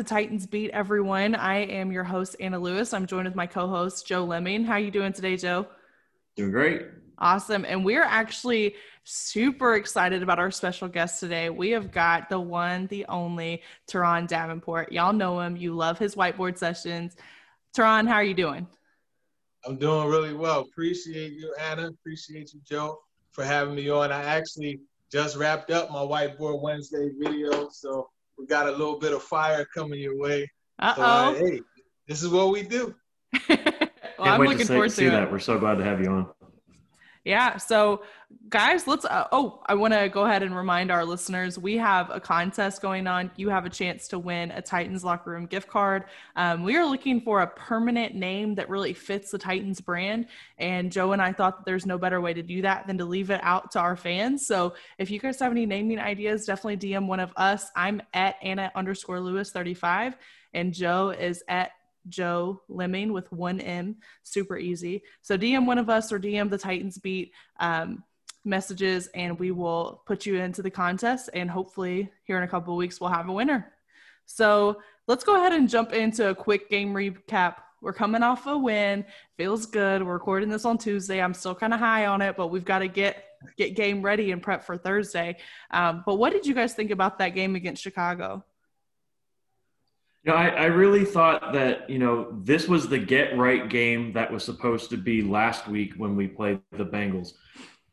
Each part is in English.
to Titans Beat, everyone. I am your host Anna Lewis. I'm joined with my co-host Joe Lemming. How you doing today, Joe? Doing great. Awesome. And we're actually super excited about our special guest today. We have got the one, the only Turron Davenport. Y'all know him. You love his whiteboard sessions. Turron, how are you doing? I'm doing really well. Appreciate you, Anna. Appreciate you, Joe, for having me on. I actually just wrapped up my Whiteboard Wednesday video, so we got a little bit of fire coming your way. Uh oh. So, uh, hey, this is what we do. well, I'm looking forward to, see it. that. We're so glad to have you on. Yeah. So, guys, let's. Uh, oh, I want to go ahead and remind our listeners we have a contest going on. You have a chance to win a Titans locker room gift card. Um, we are looking for a permanent name that really fits the Titans brand. And Joe and I thought that there's no better way to do that than to leave it out to our fans. So, if you guys have any naming ideas, definitely DM one of us. I'm at Anna underscore Lewis 35, and Joe is at Joe Lemming with one M. Super easy. So DM one of us or DM the Titans Beat um, messages, and we will put you into the contest. And hopefully, here in a couple weeks, we'll have a winner. So let's go ahead and jump into a quick game recap. We're coming off a win. Feels good. We're recording this on Tuesday. I'm still kind of high on it, but we've got to get get game ready and prep for Thursday. Um, but what did you guys think about that game against Chicago? You I, I really thought that, you know, this was the get right game that was supposed to be last week when we played the Bengals.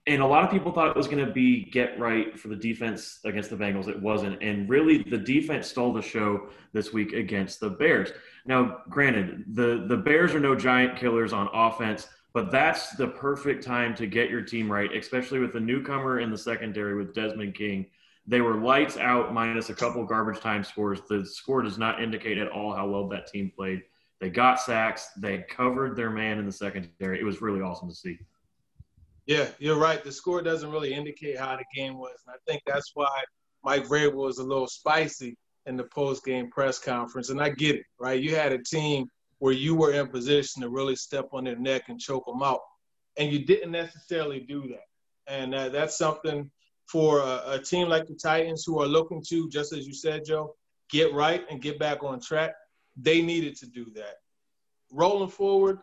And a lot of people thought it was going to be get right for the defense against the Bengals. It wasn't. And really, the defense stole the show this week against the Bears. Now, granted, the, the Bears are no giant killers on offense, but that's the perfect time to get your team right, especially with the newcomer in the secondary with Desmond King they were lights out minus a couple garbage time scores. The score does not indicate at all how well that team played. They got sacks. They covered their man in the secondary. It was really awesome to see. Yeah, you're right. The score doesn't really indicate how the game was. And I think that's why Mike Vrabel was a little spicy in the post-game press conference. And I get it, right? You had a team where you were in position to really step on their neck and choke them out. And you didn't necessarily do that. And uh, that's something for a, a, team like the Titans who are looking to, just as you said, Joe, get right and get back on track. They needed to do that. Rolling forward,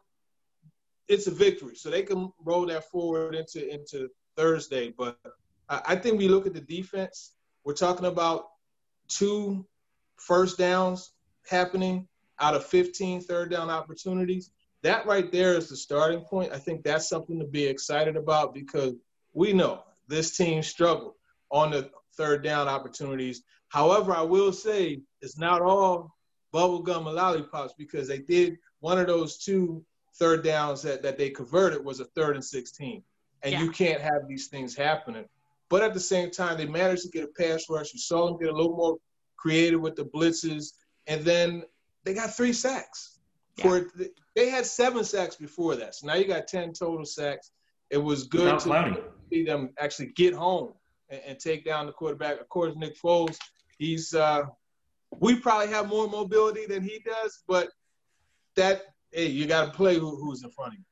it's a victory, so they can roll that forward into into Thursday. But I, I think we look at the defense. We're talking about two first downs happening out of 15 third down opportunities. That right there is the starting point. I think that's something to be excited about because we know this team struggled on the third down opportunities. However, I will say it's not all bubblegum and lollipops because they did one of those two third downs that, that they converted was a third and 16. And yeah. you can't have these things happening. But at the same time, they managed to get a pass rush. You saw them get a little more creative with the blitzes. And then they got three sacks. Yeah. For They had seven sacks before that. So now you got 10 total sacks. It was good to see them actually get home and, and, take down the quarterback. Of course, Nick Foles, he's uh, we probably have more mobility than he does, but that hey, you got to play who, who's in front of you.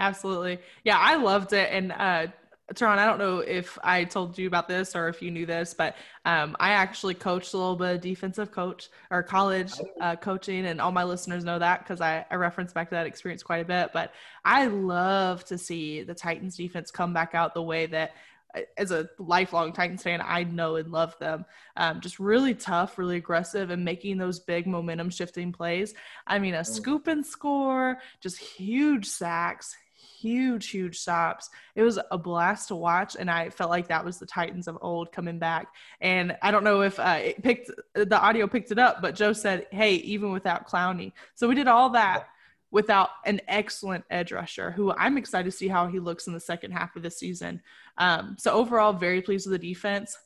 Absolutely, yeah, I loved it, and uh, Teron, I don't know if I told you about this or if you knew this, but um, I actually coached a little bit of defensive coach or college uh, coaching, and all my listeners know that because I, I reference back to that experience quite a bit. But I love to see the Titans defense come back out the way that, uh, as a lifelong Titans fan, I know and love them. Um, just really tough, really aggressive, and making those big momentum shifting plays. I mean, a mm. scoop and score, just huge sacks, huge, huge stops. It was a blast to watch, and I felt like that was the Titans of old coming back. And I don't know if uh, it picked the audio picked it up, but Joe said, "Hey, even without Clowney." So we did all that without an excellent edge rusher, who I'm excited to see how he looks in the second half of the season. Um, so overall, very pleased with the defense.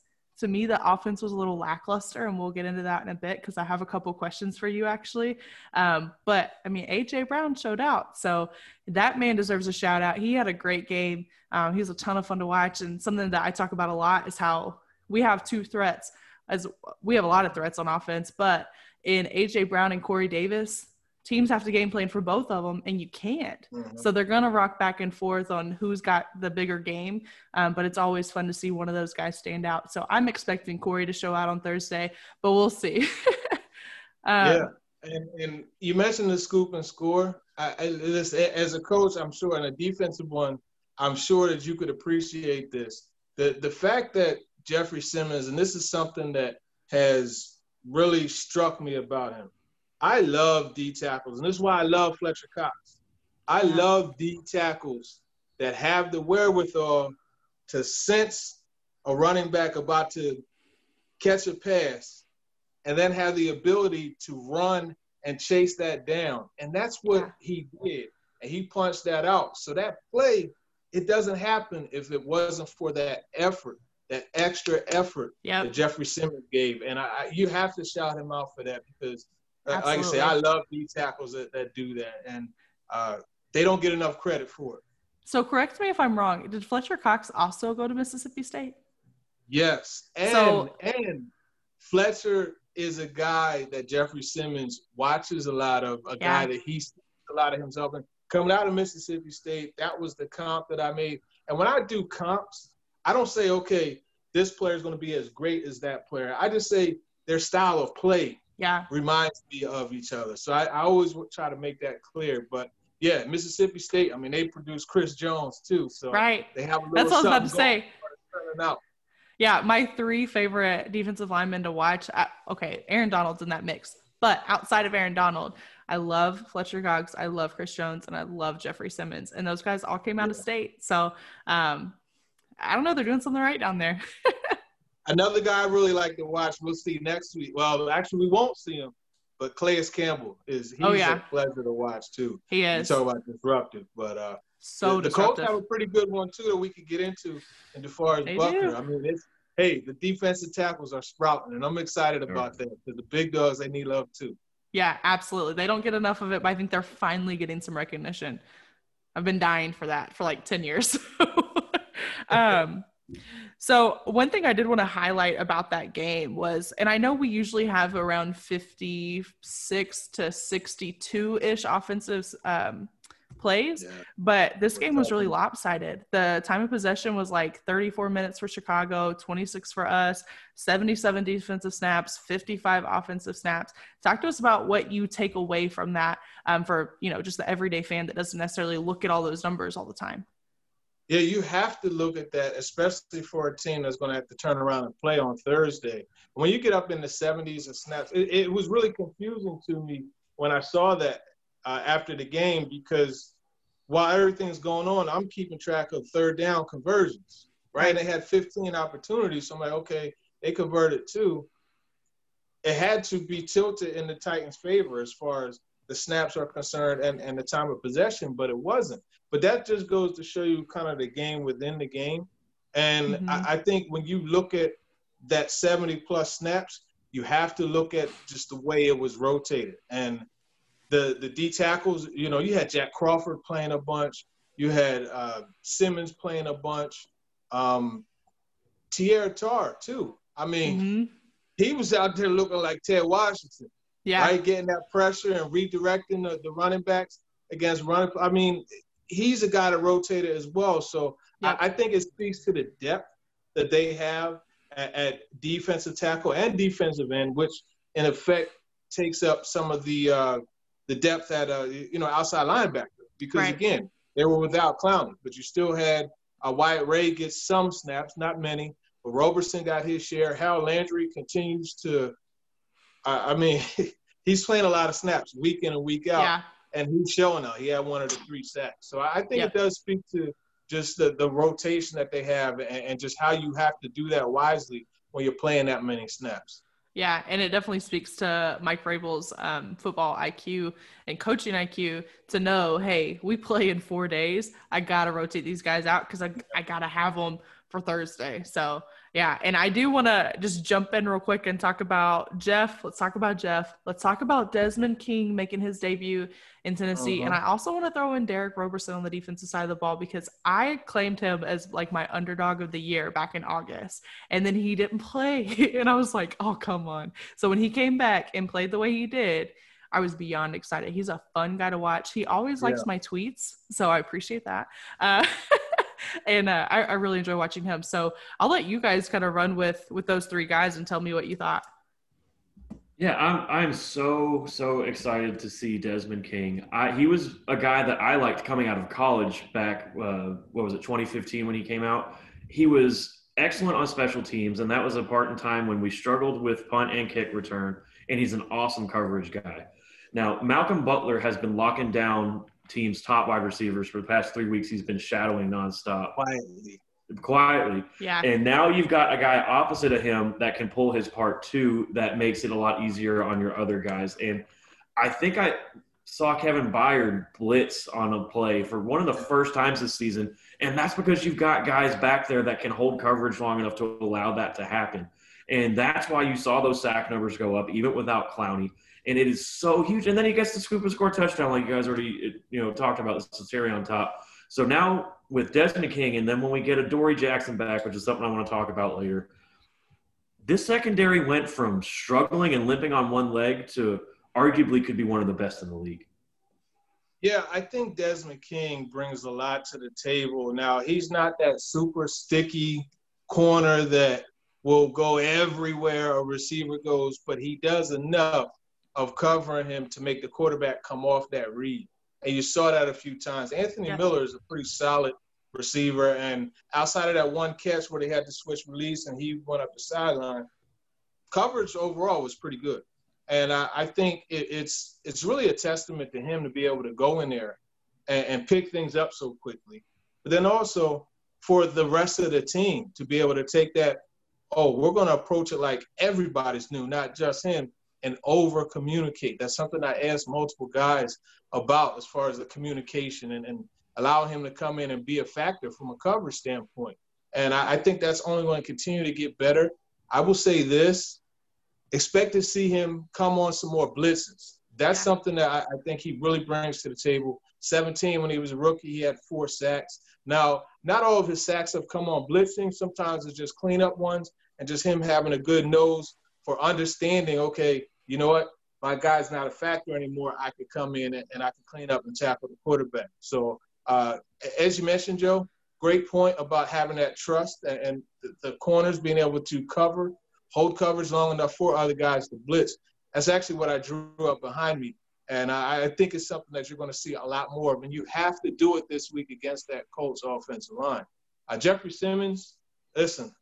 To me the offense was a little lackluster, and we'll get into that in a bit because I have a couple questions for you actually. Um, but I mean, AJ Brown showed out, so that man deserves a shout out. He had a great game. Um, he was a ton of fun to watch, and something that I talk about a lot is how we have two threats. As we have a lot of threats on offense, but in AJ Brown and Corey Davis, teams have to game plan for both of them and you can't. Mm-hmm. so they're going to rock back and forth on who's got the bigger game um, but it's always fun to see one of those guys stand out. So i'm expecting corey to show out on thursday but we'll see. Um, yeah and, and, you mentioned the scoop and score. I, I, as a coach i'm sure and a defensive one i'm sure that you could appreciate this. The, the fact that jeffery simmons and this is something that has really struck me about him I love D tackles, and this is why I love Fletcher Cox. I love D tackles that have the wherewithal to sense a running back about to catch a pass and then have the ability to run and chase that down. And that's what he did. And he punched that out. So that play, it doesn't happen if it wasn't for that effort, that extra effort yep. that Jeffery Simmons gave. And I, you have to shout him out for that because – Absolutely. Like I say, I love these tackles that, that do that, and uh, they don't get enough credit for it. So correct me if I'm wrong. Did Fletcher Cox also go to Mississippi State? Yes, and so, and Fletcher is a guy that Jeffery Simmons watches a lot of, a yeah. guy that he sees a lot of himself And Coming out of Mississippi State, that was the comp that I made. And when I do comps, I don't say, okay, this player is going to be as great as that player. I just say their style of play yeah reminds me of each other. So I, I always try to make that clear. But yeah, Mississippi State. I mean, they produce Chris Jones too. So right, they have. That's what I was about to say. Yeah, my three favorite defensive linemen to watch. Uh, okay, Aaron Donald's in that mix, but outside of Aaron Donald, I love Fletcher Cox, I love Chris Jones, and I love Jeffery Simmons, and those guys all came out yeah. of state. So um, I don't know, they're doing something right down there. Another guy I really like to watch. We'll see next week. Well, actually, we won't see him, but Calais Campbell is he's oh, yeah. a pleasure to watch too. He is. You talk about disruptive, but uh, so the, the Colts have a pretty good one too that we could get into. And DeForest they Buckner, do. I mean, it's hey, the defensive tackles are sprouting, and I'm excited about that because the big dogs they need love too. Yeah, absolutely. They don't get enough of it, but I think they're finally getting some recognition. I've been dying for that for like ten years. um, so, one thing I did want to highlight about that game was, and I know we usually have around 56 to 62 ish offensive um, plays, yeah. but this game was really lopsided. The time of possession was like 34 minutes for Chicago, 26 for us, 77 defensive snaps, 55 offensive snaps. Talk to us about what you take away from that um, for, you know, just the everyday fan that doesn't necessarily look at all those numbers all the time. Yeah, you have to look at that, especially for a team that's going to have to turn around and play on Thursday. When you get up in the 70s and snaps, it, it was really confusing to me when I saw that uh, after the game because while everything's going on, I'm keeping track of third down conversions, right? They had 15 opportunities. So I'm like, okay, they converted two. It had to be tilted in the Titans' favor as far as the snaps are concerned and, and the time of possession, but it wasn't. But that just goes to show you kind of the game within the game. And mm-hmm. I, I think when you look at that 70 plus snaps, you have to look at just the way it was rotated. And the the D tackles, you know, you had Jack Crawford playing a bunch, you had uh, Simmons playing a bunch, um, Teair Tart too. I mean, mm-hmm. he was out there looking like Ted Washington. Yeah. Right, getting that pressure and redirecting the, the running backs against running. I mean, he's a guy that rotated as well. So I, I, think it speaks to the depth that they have at, at, defensive tackle and defensive end, which in effect takes up some of the uh, the depth at uh, you know outside linebacker. Because right. again, they were without Clowney, but you still had uh, Wyatt Ray get some snaps, not many. But Roberson got his share. Harold Landry continues to. I mean, he's playing a lot of snaps week in and week out. Yeah and he's showing up. He had one of the three sacks. So I think it does speak to just the, the rotation that they have and, and just how you have to do that wisely when you're playing that many snaps. Yeah, and it definitely speaks to Mike Vrabel's um, football IQ and coaching IQ to know, hey, we play in four days. I gotta rotate these guys out because I I gotta have them for Thursday. So Yeah, and I do want to just jump in real quick and talk about Jeff. Let's talk about Jeff. Let's talk about Desmond King making his debut in Tennessee. Uh-huh. And I also want to throw in Derick Roberson on the defensive side of the ball because I claimed him as like my underdog of the year back in August. And then he didn't play. and I was like, oh, come on. So when he came back and played the way he did, I was beyond excited. He's a fun guy to watch. He always likes yeah. my tweets. So I appreciate that. Uh, and uh, I, I really enjoy watching him. So I'll let you guys kind of run with with those three guys and tell me what you thought. Yeah, I'm I'm so so excited to see Desmond King. I, he was a guy that I liked coming out of college back. Uh, what was it, 2015 when he came out? He was excellent on special teams, and that was a part in time when we struggled with punt and kick return. And he's an awesome coverage guy. Now, Malcolm Butler has been locking down team's top wide receivers for the past three weeks. He's been shadowing nonstop. Quietly. Quietly. Yeah. And now you've got a guy opposite of him that can pull his part too, that makes it a lot easier on your other guys. And I think I saw Kevin Byard blitz on a play for one of the first times this season. And that's because you've got guys back there that can hold coverage long enough to allow that to happen. And that's why you saw those sack numbers go up, even without Clowney and it is so huge. And then he gets the scoop and score touchdown, like you guys already you know talked about. the cherry on top. So now with Desmond King, and then when we get Adoree' Jackson back, which is something I want to talk about later, this secondary went from struggling and limping on one leg to arguably could be one of the best in the league. Yeah, I think Desmond King brings a lot to the table. Now, he's not that super sticky corner that will go everywhere a receiver goes, but he does enough of covering him to make the quarterback come off that read. And you saw that a few times. Anthony yeah. Miller is a pretty solid receiver. And outside of that one catch where they had to switch release and he went up the sideline, coverage overall was pretty good. And I, I think it, it's it's really a testament to him to be able to go in there and, and pick things up so quickly. But then also for the rest of the team to be able to take that, oh, we're going to approach it like everybody's new, not just him and over communicate. That's something I asked multiple guys about as far as the communication and, and allow him to come in and be a factor from a coverage standpoint. And I, I think that's only going to continue to get better. I will say this expect to see him come on some more blitzes. That's something that I, I think he really brings to the table. 17 when he was a rookie, he had four sacks. Now, not all of his sacks have come on blitzing. Sometimes it's just cleanup ones and just him having a good nose for understanding, okay, you know what, my guy's not a factor anymore. I could come in and, and I can clean up and tackle the quarterback. So uh, as you mentioned, Joe, great point about having that trust and, and the, the, corners being able to cover, hold coverage long enough for other guys to blitz. That's actually what I drew up behind me. And I, I think it's something that you're going to see a lot more of. And you have to do it this week against that Colts offensive line. Uh, Jeffery Simmons, listen,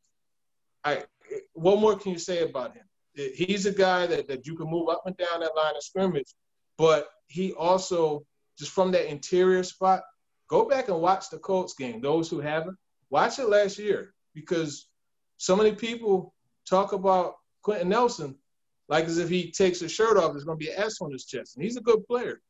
I, what more can you say about him? he's a guy that, that you can move up and down that line of scrimmage, but he also just from that interior spot, go back and watch the Colts game. Those who haven't, watch it last year because so many people talk about Quenton Nelson like as if he takes his shirt off, there's going to be an S on his chest, and he's a good player.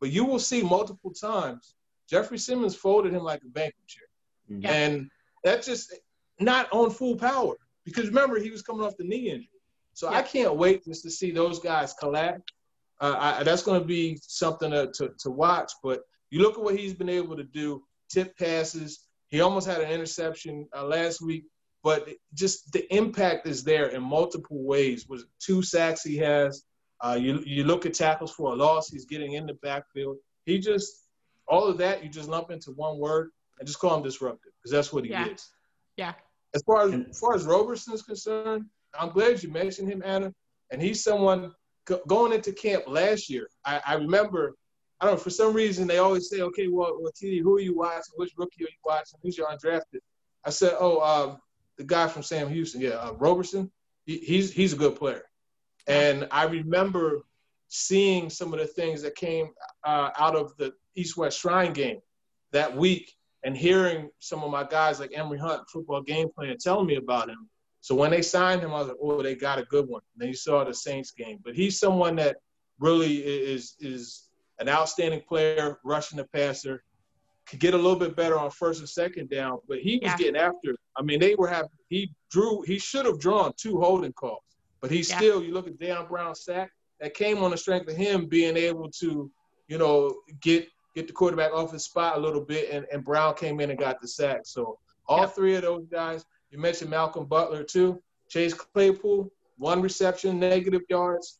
But you will see multiple times Jeffery Simmons folded him like a banquet chair, mm-hmm. and that's just not on full power because remember he was coming off the knee injury. So yeah. I can't wait just to see those guys collab. Uh, I, that's going to be something to, to, to watch. But you look at what he's been able to do tip passes. He almost had an interception uh, last week, but just the impact is there in multiple ways. With two sacks he has. Uh, you you look at tackles for a loss. He's getting in the backfield. He just all of that you just lump into one word and just call him disruptive because that's what he yeah. is. Yeah. As far as, as far as Roberson is concerned, I'm glad you mentioned him, Anna. And he's someone going into camp last year. I, I, remember, I don't know, for some reason they always say, okay, well, well TD, who are you watching? Which rookie are you watching? Who's your undrafted? I said, oh, um, the guy from Sam Houston, yeah, uh, Roberson. He, he's he's a good player. And I remember seeing some of the things that came uh, out of the East West Shrine game that week and hearing some of my guys like Emory Hunt, football game plan, telling me about him. So when they signed him, I was like, oh, they got a good one. And then you saw the Saints game. But he's someone that really is is an outstanding player, rushing the passer. could get a little bit better on first and second down, but he was Yeah. getting after. it. I mean, they were having he drew he should have drawn two holding calls, but he Yeah. still you look at Jayon Brown's sack that came on the strength of him being able to you know get get the quarterback off his spot a little bit, and, and Brown came in and got the sack. So all Yep. three of those guys. You mentioned Malcolm Butler too. Chase Claypool, one reception, negative yards.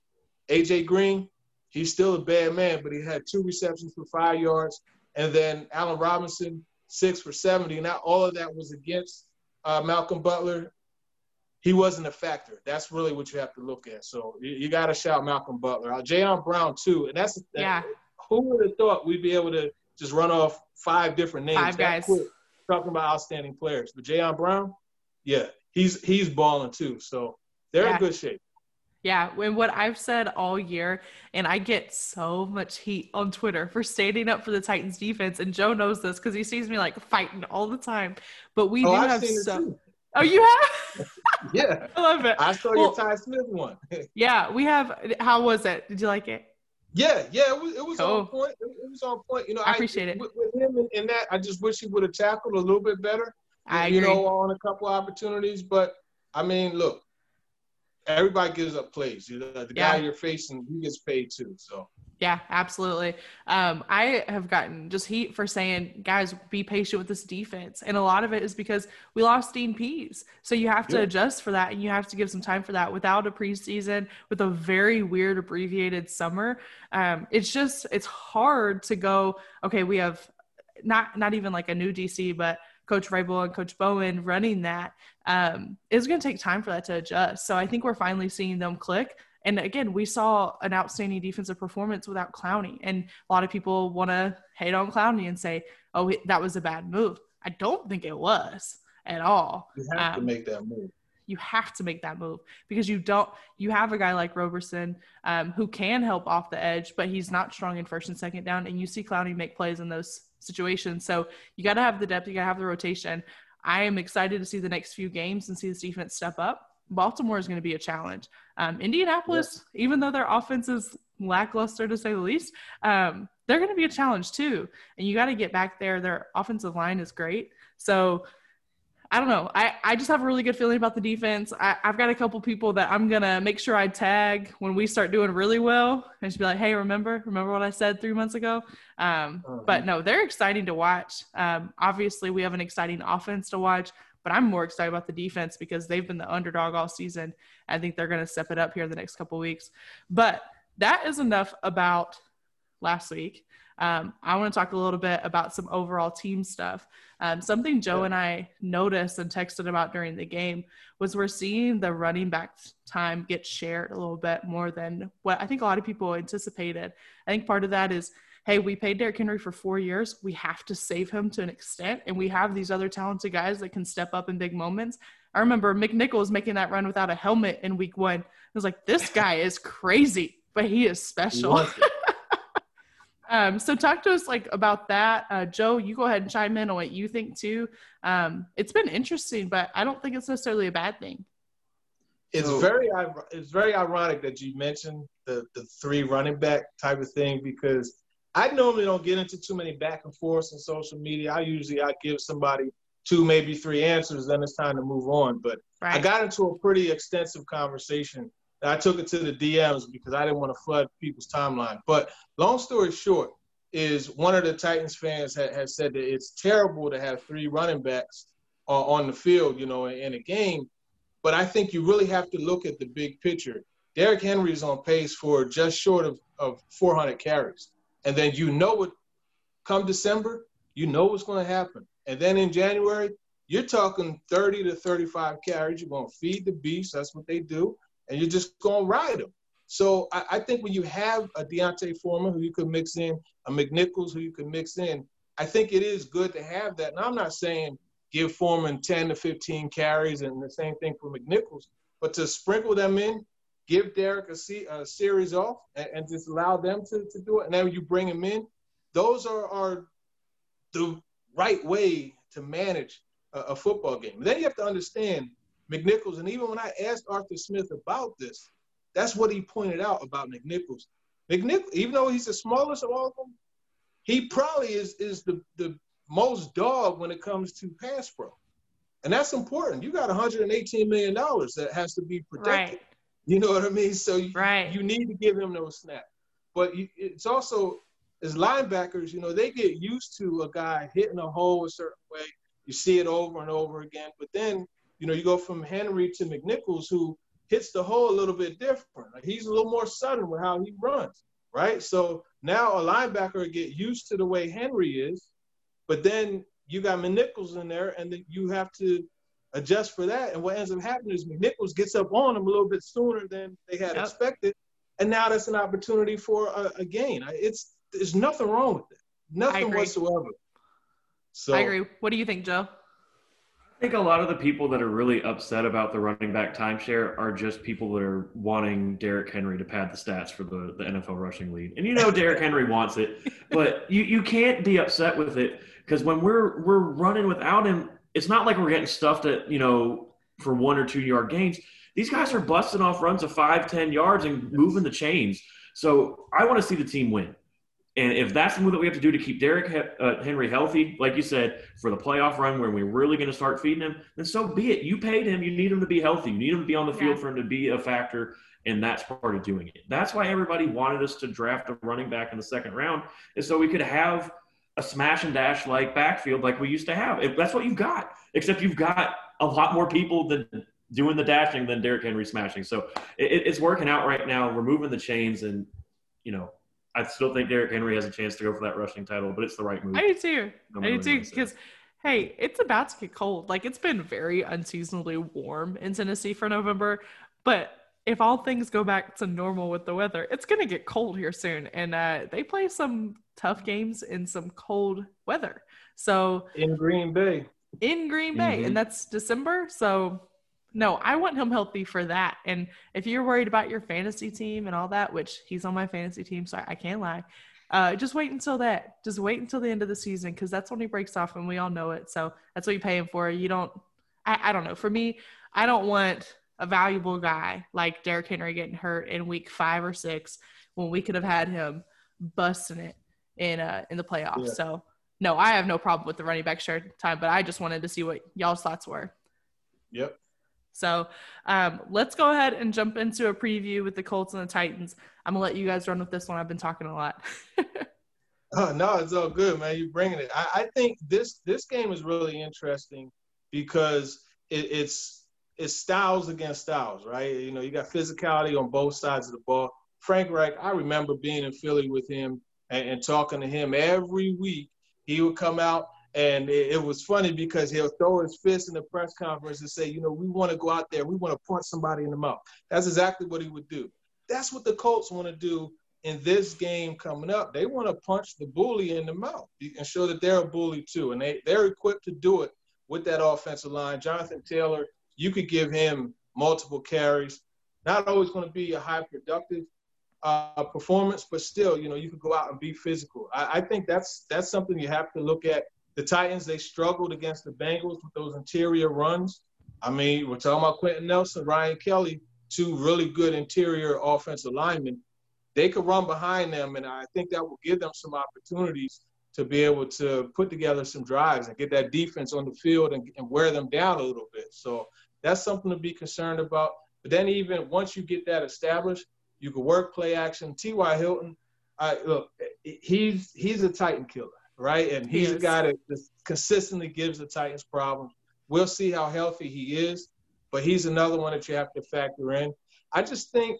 AJ Green, he's still a bad man, but he had two receptions for five yards. And then Allen Robinson, six for 70. Now, all of that was against uh, Malcolm Butler. He wasn't a factor. That's really what you have to look at. So you, you got to shout Malcolm Butler. Uh, Jayon Brown, too. And that's Yeah. Who would have thought we'd be able to just run off five different names Five that guys. quick, talking about outstanding players. But Jayon Brown, yeah, he's he's balling too. So they're Yeah. in good shape. Yeah, when what I've said all year, and I get so much heat on Twitter for standing up for the Titans defense, and Joe knows this because he sees me like fighting all the time. But we Oh, do I've have so. Oh, you have? Yeah, I love it. I saw Well- your Ty Smith one. Yeah, we have. How was it? Did you like it? Yeah, yeah, it was, it was on point. It, was on point. You know, I appreciate it. With, with him and, in that, I just wish he would have tackled a little bit better. I you agree. know, on a couple opportunities. But I mean, look, everybody gives up plays. You know, the guy you're facing, he gets paid too. So Yeah, absolutely. Um, I have gotten just heat for saying, guys, be patient with this defense. And a lot of it is because we lost Dean Pees. So you have to Yeah. adjust for that and you have to give some time for that without a preseason, with a very weird abbreviated summer. Um, it's just, it's hard to go, okay, we have not, not even like a new DC, but Coach Vrabel and Coach Bowen running that. Um, it's going to take time for that to adjust. So I think we're finally seeing them click. And again, we saw an outstanding defensive performance without Clowney. And a lot of people want to hate on Clowney and say, oh, that was a bad move. I don't think it was at all. you have to Um, make that move. You have to make that move because you don't, you have a guy like Roberson um, who can help off the edge, but he's not strong in first and second down. And you see Clowney make plays in those situations. So you got to have the depth, you got to have the rotation. I am excited to see the next few games and see this defense step up. Baltimore is going to be a challenge. Um, Indianapolis, even though their offense is lackluster to say the least, um, they're going to be a challenge too. And you got to get back there. Their offensive line is great. So I don't know. I, I just have a really good feeling about the defense. I, I've got a couple people that I'm going to make sure I tag when we start doing really well and just be like, hey, remember, remember what I said three months ago? Um, Uh-huh. But no, they're exciting to watch. Um, obviously, we have an exciting offense to watch, but I'm more excited about the defense because they've been the underdog all season. I think they're going to step it up here in the next couple weeks. But that is enough about last week. Um, I want to talk a little bit about some overall team stuff. Um, something Joe and I noticed and texted about during the game was we're seeing the running back time get shared a little bit more than what I think a lot of people anticipated. I think part of that is, hey, we paid Derrick Henry for four years. We have to save him to an extent, and we have these other talented guys that can step up in big moments. I remember McNichols making that run without a helmet in week one. I was like, this guy is crazy, but he is special. Wants it. Um, so talk to us like about that. Uh, Joe, you go ahead and chime in on what you think too. Um, it's been interesting, but I don't think it's necessarily a bad thing. It's So- very it's very ironic that you mentioned the the three running back type of thing because I normally don't get into too many back and forths on social media. I usually I give somebody two maybe three answers, then it's time to move on. But I got into a pretty extensive conversation. I took it to the DMs because I didn't want to flood people's timeline. But long story short, is one of the Titans fans had, had said that it's terrible to have three running backs uh, on the field, you know, in, in a game. But I think you really have to look at the big picture. Derrick Henry is on pace for just short of, of 400 carries. And then you know what, come December, you know what's going to happen. And then in January, you're talking 30 to 35 carries. You're going to feed the beast. That's what they do. And you're just going to ride them. So I, I think when you have a D'Onta Foreman who you could mix in, a McNichols who you can mix in, I think it is good to have that. And I'm not saying give Foreman 10 to 15 carries and the same thing for McNichols, but to sprinkle them in, give Derrick a, se- a series off and, and just allow them to, to do it. And then you bring them in. Those are, are the right way to manage a, a football game. Then you have to understand McNichols. And even when I asked Arthur Smith about this, that's what he pointed out about McNichols. McNichols, even though he's the smallest of all of them, he probably is is the the most dog when it comes to pass pro. And that's important. You got 118 million dollars that has to be protected. Right. You know what I mean? So you, Right. you need to give him those snaps. But you, it's also as linebackers, you know, they get used to a guy hitting a hole a certain way. You see it over and over again. But then, you know, you go from Henry to McNichols, who hits the hole a little bit different. Like he's a little more sudden with how he runs, right? So now a linebacker get used to the way Henry is, but then you got McNichols in there, and then you have to adjust for that. And what ends up happening is McNichols gets up on him a little bit sooner than they had Yep. expected, and now that's an opportunity for a, a gain. It's there's nothing wrong with it, nothing whatsoever. So I agree. What do you think, Joe? I think a lot of the people that are really upset about the running back timeshare are just people that are wanting Derrick Henry to pad the stats for the, the NFL rushing lead. And you know Derrick Henry wants it, but you, you can't be upset with it because when we're we're running without him, it's not like we're getting stuffed at, you know, for one or two yard gains. These guys are busting off runs of five, ten yards and moving the chains. So I want to see the team win. And if that's the move that we have to do to keep Derrick He- uh, Henry healthy, like you said, for the playoff run where we're really going to start feeding him, then so be it. You paid him. You need him to be healthy. You need him to be on the field for him to be a factor. And that's part of doing it. That's why everybody wanted us to draft a running back in the second round, is so we could have a smash and dash like backfield like we used to have. If that's what you've got, except you've got a lot more people than doing the dashing than Derrick Henry smashing. So it, it's working out right now. We're moving the chains, and you know, I still think Derrick Henry has a chance to go for that rushing title, but it's the right move. I do too. No I matter do too. Because, hey, it's about to get cold. Like, it's been very unseasonably warm in Tennessee for November. But if all things go back to normal with the weather, it's going to get cold here soon. And uh, they play some tough games in some cold weather. So, in Green Bay, in Green Bay, Mhm. and that's December. So, no, I want him healthy for that. And if you're worried about your fantasy team and all that, which he's on my fantasy team, so I, can't lie, uh, just wait until that. Just wait until the end of the season because that's when he breaks off, and we all know it. So that's what you pay him for. You don't. I, I don't know. For me, I don't want a valuable guy like Derrick Henry getting hurt in week five or six when we could have had him busting it in uh in the playoffs. Yeah. So no, I have no problem with the running back share time, but I just wanted to see what y'all's thoughts were. yep. So um, let's go ahead and jump into a preview with the Colts and the Titans. I'm gonna let you guys run with this one. I've been talking a lot. Oh, no, it's all good, man. You're bringing it. I, I think this this game is really interesting because it, it's it's styles against styles, right? You know, you got physicality on both sides of the ball. Frank Reich, I remember being in Philly with him and, and talking to him every week. He would come out, and it, it was funny because he'll throw his fist in the press conference and say, "You know, we want to go out there, we want to punch somebody in the mouth." That's exactly what he would do. That's what the Colts want to do in this game coming up, they want to punch the bully in the mouth and show that they're a bully too. And they, they're equipped to do it with that offensive line. Jonathan Taylor, you could give him multiple carries. Not always going to be a high productive uh, performance, but still, you know, you could go out and be physical. I, I think that's that's something you have to look at. The Titans, they struggled against the Bengals with those interior runs. I mean, we're talking about Quenton Nelson, Ryan Kelly, two really good interior offensive linemen they could run behind them, and I think that will give them some opportunities to be able to put together some drives and get that defense on the field and, and wear them down a little bit. So that's something to be concerned about. But then even once you get that established, you can work play action. T.Y. Hilton, I look, he's he's a Titan killer, right? And He he's a is. guy that just consistently gives the Titans problems. We'll see how healthy he is, but he's another one that you have to factor in. I just think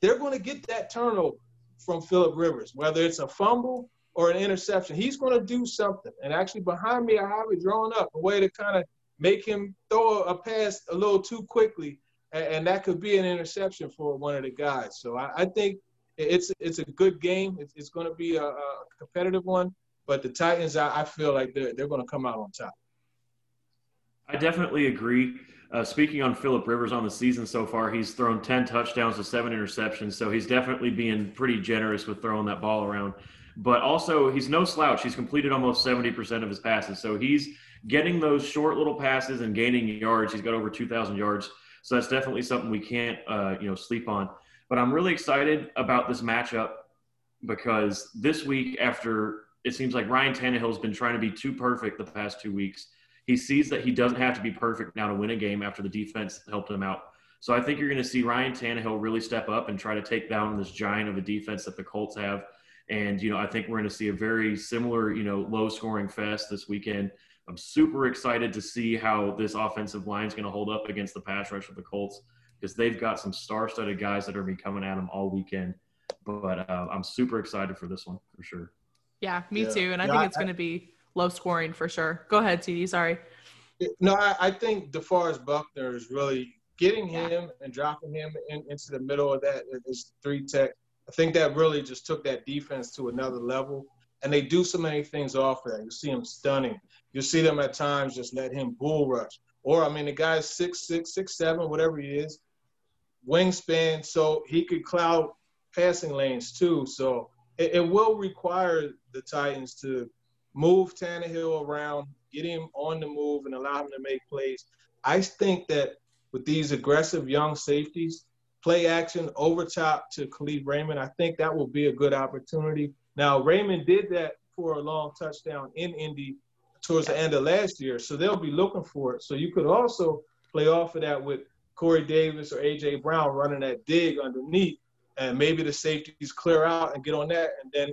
they're going to get that turnover from Philip Rivers, whether it's a fumble or an interception. He's going to do something. And actually, behind me, I have it drawn up a way to kind of make him throw a pass a little too quickly, and, that could be an interception for one of the guys. So I, think it's it's a good game. It's, going to be a, a competitive one. But the Titans, I, I feel like they're they're going to come out on top. I definitely agree. Uh, speaking on Philip Rivers on the season so far, he's thrown 10 touchdowns to seven interceptions. So he's definitely being pretty generous with throwing that ball around. But also, he's no slouch. He's completed almost 70% of his passes. So he's getting those short little passes and gaining yards. He's got over 2,000 yards. So that's definitely something we can't, uh, you know, sleep on. But I'm really excited about this matchup because this week, after it seems like Ryan Tannehill's been trying to be too perfect the past two weeks. He sees that he doesn't have to be perfect now to win a game after the defense helped him out. So I think you're going to see Ryan Tannehill really step up and try to take down this giant of a defense that the Colts have. And, you know, I think we're going to see a very similar, you know, low scoring fest this weekend. I'm super excited to see how this offensive line is going to hold up against the pass rush of the Colts because they've got some star studded guys that are going to be coming at them all weekend. But uh, I'm super excited for this one for sure. Yeah, me yeah. too. And I yeah, think it's going to be low scoring for sure. Go ahead, TD. Sorry. No, I, I think DeForest Buckner is really getting him and dropping him in, into the middle of that is three tech. I think that really just took that defense to another level. And they do so many things off of that. You see him stunning. You see them at times just let him bull rush. Or I mean, the guy's six six, six seven, whatever he is, wingspan, so he could cloud passing lanes too. So it, it will require the Titans to move Tannehill around, get him on the move, and allow him to make plays. I think that with these aggressive young safeties, play action over top to Kalif Raymond, I think that will be a good opportunity. Now, Raymond did that for a long touchdown in Indy towards the end of last year, so they'll be looking for it. So you could also play off of that with Corey Davis or AJ Brown running that dig underneath, and maybe the safeties clear out and get on that, and then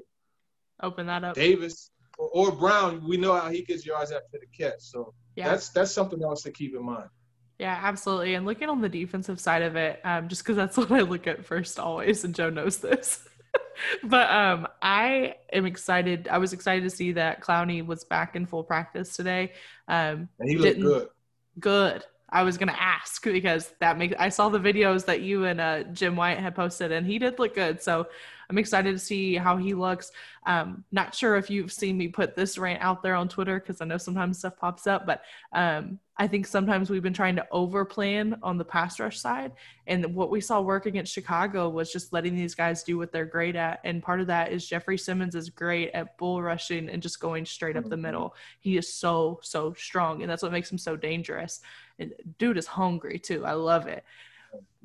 open that up. Davis or, or Brown, we know how he gets yards after the catch, so yeah. that's that's something else to keep in mind. Yeah, absolutely. And looking on the defensive side of it, um, just because that's what I look at first always, and Joe knows this. but um, I am excited. I was excited to see that Clowney was back in full practice today. Um, and he looked good. Good. I was gonna ask because that makes I saw the videos that you and uh, Jim Wyatt had posted, and he did look good. So I'm excited to see how he looks. Um, not sure if you've seen me put this rant out there on Twitter because I know sometimes stuff pops up, but um, I think sometimes we've been trying to overplan on the pass rush side. And what we saw work against Chicago was just letting these guys do what they're great at. And part of that is Jeffery Simmons is great at bull rushing and just going straight up the mm-hmm. middle. He is so, so strong. And that's what makes him so dangerous. And dude is hungry too. I love it.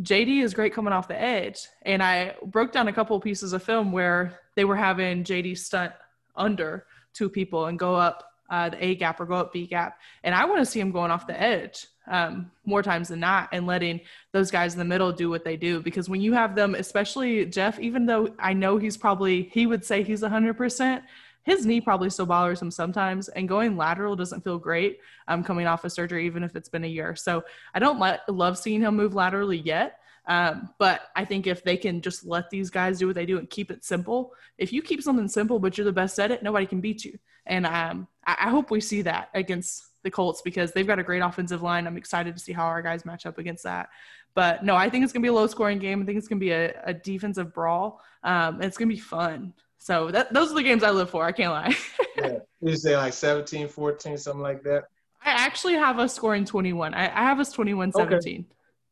JD is great coming off the edge. And I broke down a couple of pieces of film where they were having JD stunt under two people and go up uh, the A gap or go up B gap. And I want to see him going off the edge um, more times than not and letting those guys in the middle do what they do. Because when you have them, especially Jeff, even though I know he's probably, he would say he's 100%, his knee probably still bothers him sometimes. And going lateral doesn't feel great um, coming off of surgery, even if it's been a year. So I don't let, love seeing him move laterally yet. Um, but I think if they can just let these guys do what they do and keep it simple, if you keep something simple but you're the best at it, nobody can beat you. And um, I, I hope we see that against the Colts because they've got a great offensive line. I'm excited to see how our guys match up against that. But no, I think it's going to be a low scoring game. I think it's going to be a, a defensive brawl. Um, it's going to be fun. So that, those are the games I live for. I can't lie. yeah. You say like 17, 14, something like that? I actually have us scoring 21. I, I have us 21 17. Okay.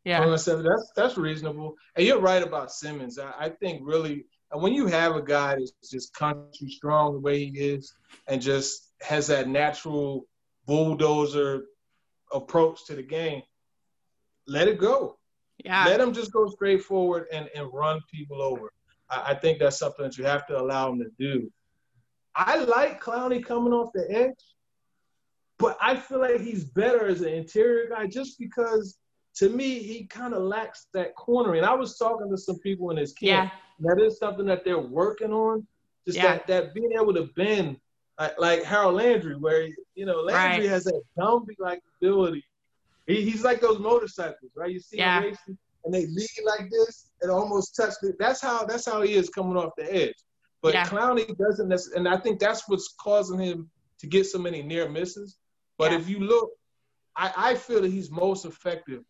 Yeah. 21 17. That's, that's reasonable. And you're right about Simmons. I, I think really uh, when you have a guy that's just country strong the way he is and just has that natural bulldozer approach to the game, let it go. Yeah. Let him just go straight forward and, and run people over. I, I think that's something that you have to allow him to do. I like Clowney coming off the edge, but I feel like he's better as an interior guy just because to me he kind of lacks that cornering. I was talking to some people in his camp. Yeah. That is something that they're working on. Just yeah. that that being able to bend like, like Harold Landry, where you know Landry right. has that Gumby like ability. He, he's like those motorcycles, right? You see yeah. racing and they lead like this and almost touch it. That's how that's how he is coming off the edge. But yeah. Clowney doesn't, and I think that's what's causing him to get so many near misses. But yeah. if you look, I, I feel that he's most effective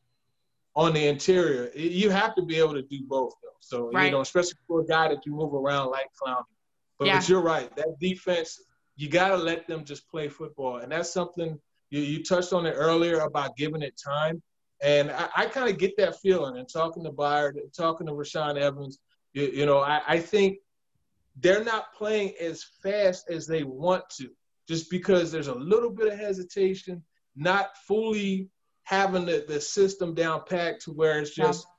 on the interior. You have to be able to do both, though. So right. you know, especially for a guy that you move around like Clowney. But, yeah. but you're right. That defense you got to let them just play football. And that's something you, you touched on it earlier about giving it time. And I, I kind of get that feeling. And talking to Byard, talking to Rashaan Evans, you, you know, I, I think they're not playing as fast as they want to, just because there's a little bit of hesitation, not fully having the, the system down packed to where it's just yeah.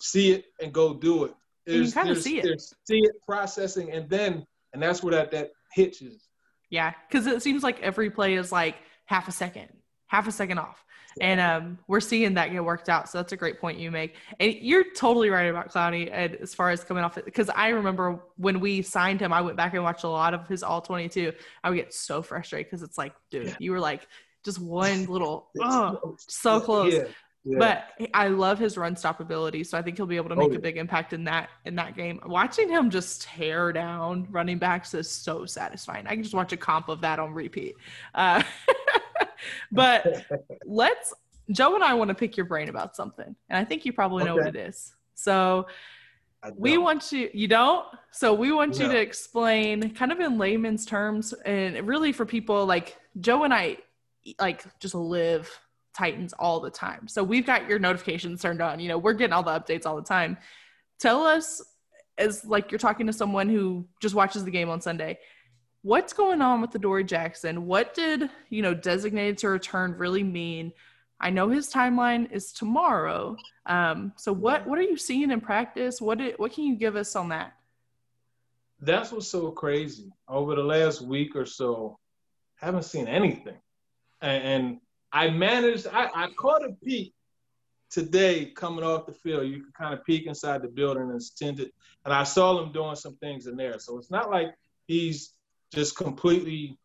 see it and go do it. There's, you kind of see it. see it processing, and then and that's where that that hitch is Yeah, because it seems like every play is like half a second, half a second off. And um, we're seeing that get worked out. So that's a great point you make. And you're totally right about Clowney as far as coming off it. Because I remember when we signed him, I went back and watched a lot of his all 22. I would get so frustrated because it's like, dude, yeah. you were like just one little, oh, so close. Yeah. Yeah. But I love his run stop ability, so I think he'll be able to make oh, yeah. a big impact in that in that game. Watching him just tear down running backs is so satisfying. I can just watch a comp of that on repeat. Uh, but let's Joe and I want to pick your brain about something, and I think you probably know okay. what it is. So we want you you don't so we want no. you to explain kind of in layman's terms and really for people like joe and i like just live Titans all the time. So we've got your notifications turned on. You know, we're getting all the updates all the time. Tell us, as like you're talking to someone who just watches the game on Sunday, what's going on with Adoree' Jackson? What did, you know, designated to return really mean? I know his timeline is tomorrow. Um, so what what are you seeing in practice? What did, what can you give us on that? That's what's so crazy. Over the last week or so, I haven't seen anything. And, and I managed, I, I caught a peek today coming off the field. You can kind of peek inside the building and tended, and I saw him doing some things in there. So it's not like he's just completely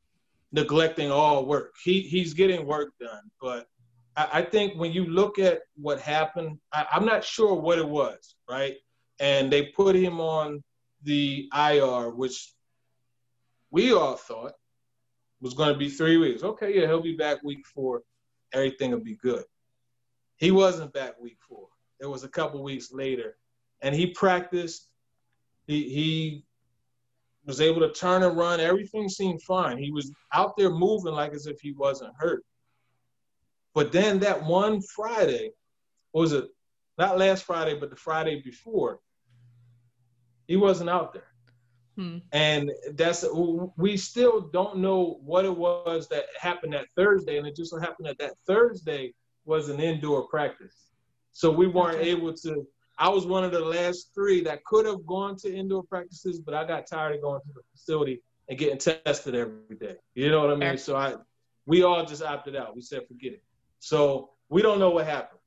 neglecting all work. He he's getting work done, but I, I think when you look at what happened, I, I'm not sure what it was, right? And they put him on the IR, which we all thought was going to be three weeks. Okay, yeah, he'll be back week four Everything will be good. He wasn't back week four. It was a couple weeks later, and he practiced. He he was able to turn and run. Everything seemed fine. He was out there moving like as if he wasn't hurt. But then that one Friday, was it? Not last Friday, but the Friday before. He wasn't out there. Hmm. And that's we still don't know what it was that happened that Thursday, and it just so happened that that Thursday was an indoor practice, so we weren't okay. able to. I was one of the last three that could have gone to indoor practices, but I got tired of going to the facility and getting tested every day. You know what I mean? So I, we all just opted out. We said forget it. So we don't know what happened.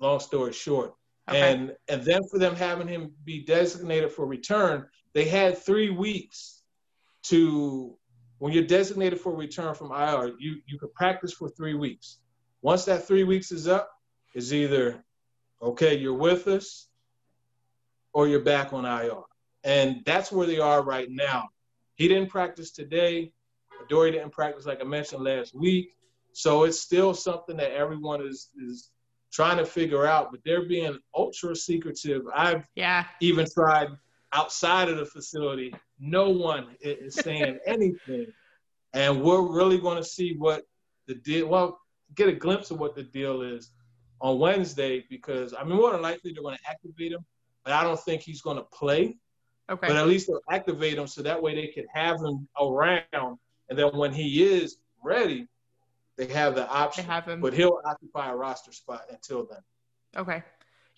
Long story short, okay. and and then for them having him be designated for return, they had three weeks to when you're designated for return from IR, you, you could practice for three weeks. Once that three weeks is up, it's either okay, you're with us, or you're back on IR. And that's where they are right now. He didn't practice today. Dory didn't practice, like I mentioned last week. So it's still something that everyone is is trying to figure out, but they're being ultra secretive. I've yeah. even tried outside of the facility, no one is saying anything. And we're really going to see what the deal, well, get a glimpse of what the deal is on Wednesday because, I mean, more than likely they're going to activate him, but I don't think he's going to play. Okay. But at least they'll activate him so that way they can have him around. And then when he is ready, they have the option. They have him. But he'll occupy a roster spot until then. Okay.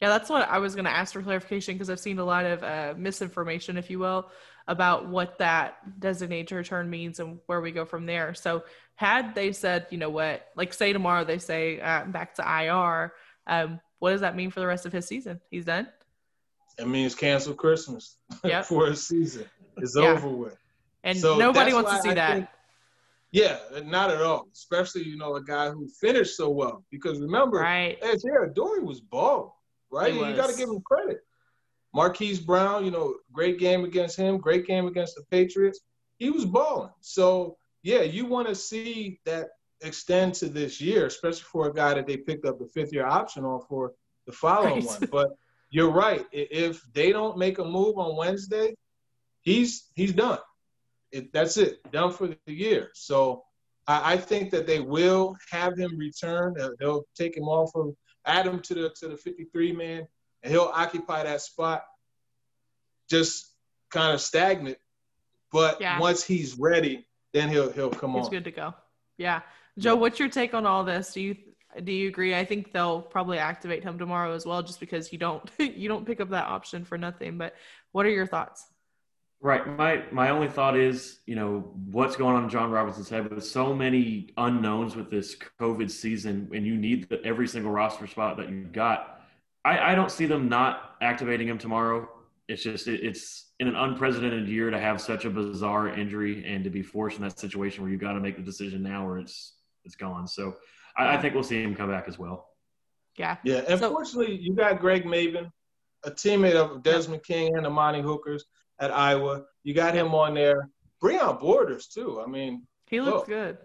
Yeah, that's what I was going to ask for clarification because I've seen a lot of uh, misinformation, if you will, about what that designated return means and where we go from there. So, had they said, you know what, like say tomorrow they say uh, back to IR, um, what does that mean for the rest of his season? He's done. It means cancel Christmas yep. for his season. It's yeah. over with. And so nobody wants to see I that. Think, yeah, not at all. Especially you know a guy who finished so well. Because remember, right? As yeah, Dory was balling right? You got to give him credit. Marquise Brown, you know, great game against him, great game against the Patriots. He was balling. So, yeah, you want to see that extend to this year, especially for a guy that they picked up the fifth year option on for the following right. one. But you're right. If they don't make a move on Wednesday, he's he's done. It, that's it, done for the year. So I, I, think that they will have him return. they'll take him off of add him to the to the 53 man, and he'll occupy that spot. Just kind of stagnant, but yeah. once he's ready, then he'll he'll come he's on. He's good to go. Yeah, Joe, what's your take on all this? Do you do you agree? I think they'll probably activate him tomorrow as well, just because you don't you don't pick up that option for nothing. But what are your thoughts? Right. My my only thought is, you know, what's going on in Jon Robinson's head with so many unknowns with this COVID season, and you need the, every single roster spot that you've got. I, I don't see them not activating him tomorrow. It's just it, it's in an unprecedented year to have such a bizarre injury and to be forced in that situation where you've got to make the decision now or it's it's gone. So I, I think we'll see him come back as well. Yeah. Yeah. Unfortunately, so, you got Greg Mabin, a teammate of Desmond King and Amani Hooker's at Iowa. You got him on there. Breon Borders too. I mean, he looks look, good.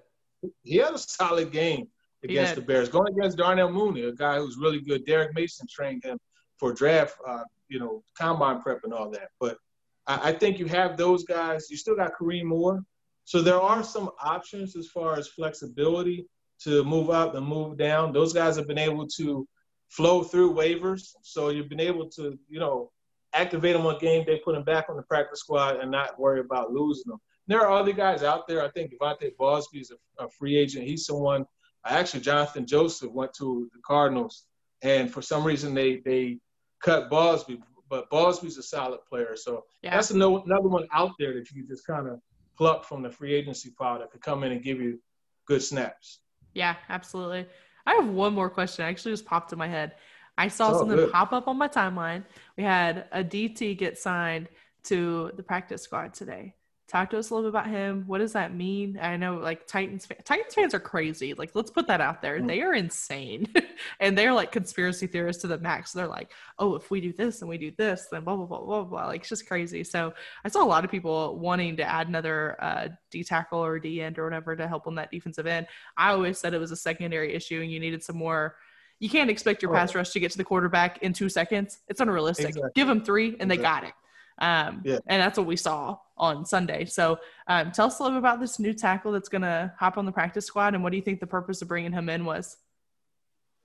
He had a solid game against the Bears. Going against Darnell Mooney, a guy who's really good. Derek Mason trained him for draft, uh, you know, combine prep and all that. But I, I think you have those guys. You still got Kareem Orr. So there are some options as far as flexibility to move up and move down. Those guys have been able to flow through waivers. So you've been able to, you know, activate them on game day, put them back on the practice squad, and not worry about losing them. There are other guys out there. I think Devontae Bosby is a, a free agent. He's someone. Actually, Jonathan Joseph went to the Cardinals, and for some reason they they cut Bosby, but Bosby's a solid player. So yeah. that's another another one out there that you just kind of pluck from the free agency pile that could come in and give you good snaps. Yeah, absolutely. I have one more question. I actually just popped in my head. I saw oh, something good. pop up on my timeline. We had a DT get signed to the practice squad today. Talk to us a little bit about him. What does that mean? I know like Titans Titans fans are crazy. Like let's put that out there. Mm-hmm. They are insane. and they're like conspiracy theorists to the max. They're like, "Oh, if we do this and we do this, then blah blah blah blah blah." Like it's just crazy. So, I saw a lot of people wanting to add another uh, D tackle or D end or whatever to help on that defensive end. I always said it was a secondary issue and you needed some more you can't expect your pass rush to get to the quarterback in two seconds. It's unrealistic. Exactly. Give them three, and exactly. they got it. Um, yeah. And that's what we saw on Sunday. So um, tell us a little bit about this new tackle that's going to hop on the practice squad, and what do you think the purpose of bringing him in was?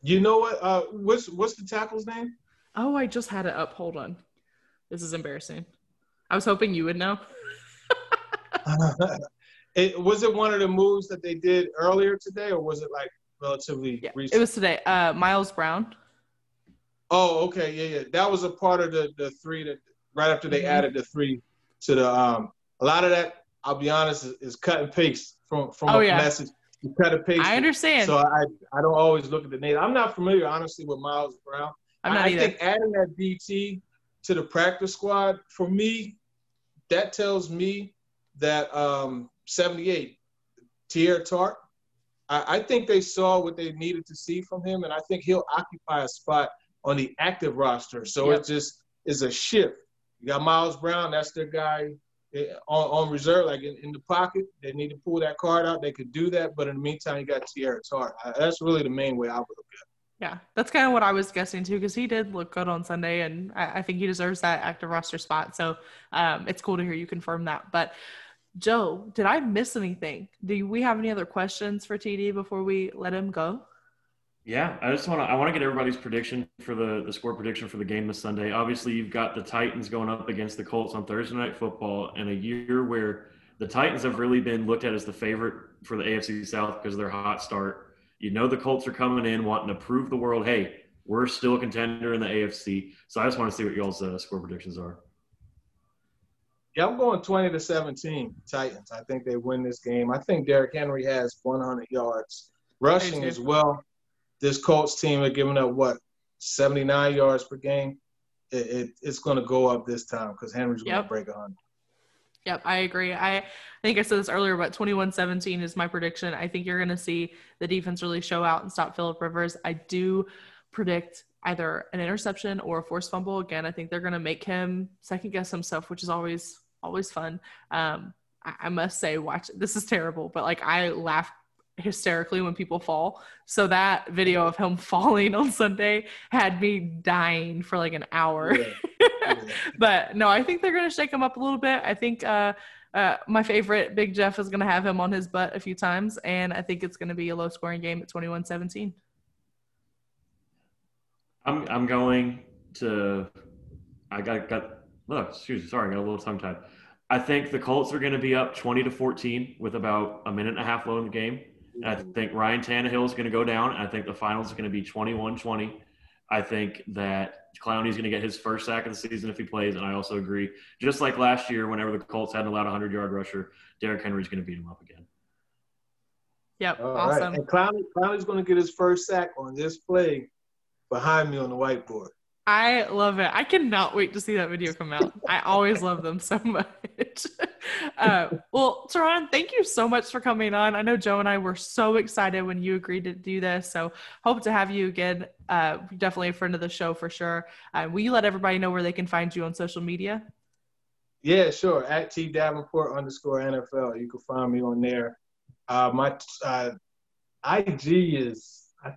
You know what? Uh, what's what's the tackle's name? Oh, I just had it up. Hold on. This is embarrassing. I was hoping you would know. it was it one of the moves that they did earlier today, or was it like relatively yeah, recent? It was today. Uh, Miles Brown. Oh, okay, yeah, yeah. That was a part of the the three that right after they mm-hmm. added the three to the um a lot of that I'll be honest is, is cut and paste from from oh, a yeah. message. You cut and paste. I understand. So I I don't always look at the name. I'm not familiar honestly with Miles Brown. I'm not I, either. I think adding that DT to the practice squad for me, that tells me that um 78 Teair Tart. I, I think they saw what they needed to see from him, and I think he'll occupy a spot on the active roster. So yep. it just is a shift you got Miles Brown, that's their guy eh, on, on reserve, like in, in, the pocket. They need to pull that card out. They could do that, but in the meantime, you got Teair Tart. That's really the main way I would look at it. Yeah, that's kind of what I was guessing too, because he did look good on Sunday, and I, I, think he deserves that active roster spot. So um, it's cool to hear you confirm that. But Joe, did I miss anything? Do we have any other questions for TD before we let him go? Yeah, I just want to I want to get everybody's prediction for the the score prediction for the game this Sunday. Obviously, you've got the Titans going up against the Colts on Thursday night football in a year where the Titans have really been looked at as the favorite for the AFC South because of their hot start. You know the Colts are coming in wanting to prove the world, hey, we're still a contender in the AFC. So I just want to see what y'all's uh, score predictions are. Yeah, I'm going 20 to 17 Titans. I think they win this game. I think Derrick Henry has 100 yards rushing as well this Colts team are giving up what 79 yards per game. It, it it's going to go up this time because Henry's going to yep. break 100. Yep, I agree. I, I think I said this earlier, but 21 17 is my prediction. I think you're going to see the defense really show out and stop Philip Rivers. I do predict either an interception or a forced fumble. Again, I think they're going to make him second guess himself, which is always always fun. Um, I, I must say, watch this is terrible, but like I laughed hysterically when people fall. So that video of him falling on Sunday had me dying for like an hour. Yeah. Yeah. but no, I think they're going to shake him up a little bit. I think uh, uh, my favorite, Big Jeff, is going to have him on his butt a few times. And I think it's going to be a low scoring game at 21 17. I'm, I'm going to, I got, got, look, excuse me, sorry, I got a little tongue tied. I think the Colts are going to be up 20 to 14 with about a minute and a half low in the game. I think Ryan Tannehill is going to go down. I think the finals is going to be 21 20. I think that Clowney's going to get his first sack of the season if he plays, and I also agree. Just like last year, whenever the Colts hadn't allowed a 100 yard rusher, Derrick Henry's going to beat him up again. Yep, All awesome. right. And Clowney, Clowney's going to get his first sack on this play behind me on the whiteboard. I love it. I cannot wait to see that video come out. I always love them so much. Uh, well, Turron, thank you so much for coming on. I know Joe and I were so excited when you agreed to do this. So hope to have you again. Uh, definitely a friend of the show for sure. Uh, will you let everybody know where they can find you on social media? Yeah, sure. At T Davenport underscore NFL. You can find me on there. Uh, my uh, IG is, I,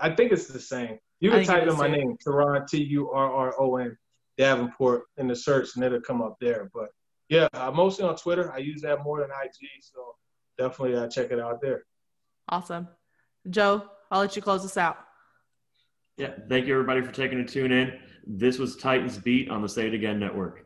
I think it's the same. You can type in my name, Turron, T U R R O N, Davenport, in the search, and it'll come up there. But yeah, I'm mostly on Twitter. I use that more than IG, so definitely uh, check it out there. Awesome. Joe, I'll let you close us out. Yeah, thank you everybody for taking a tune in. This was Titans Beat on the Say It Again Network.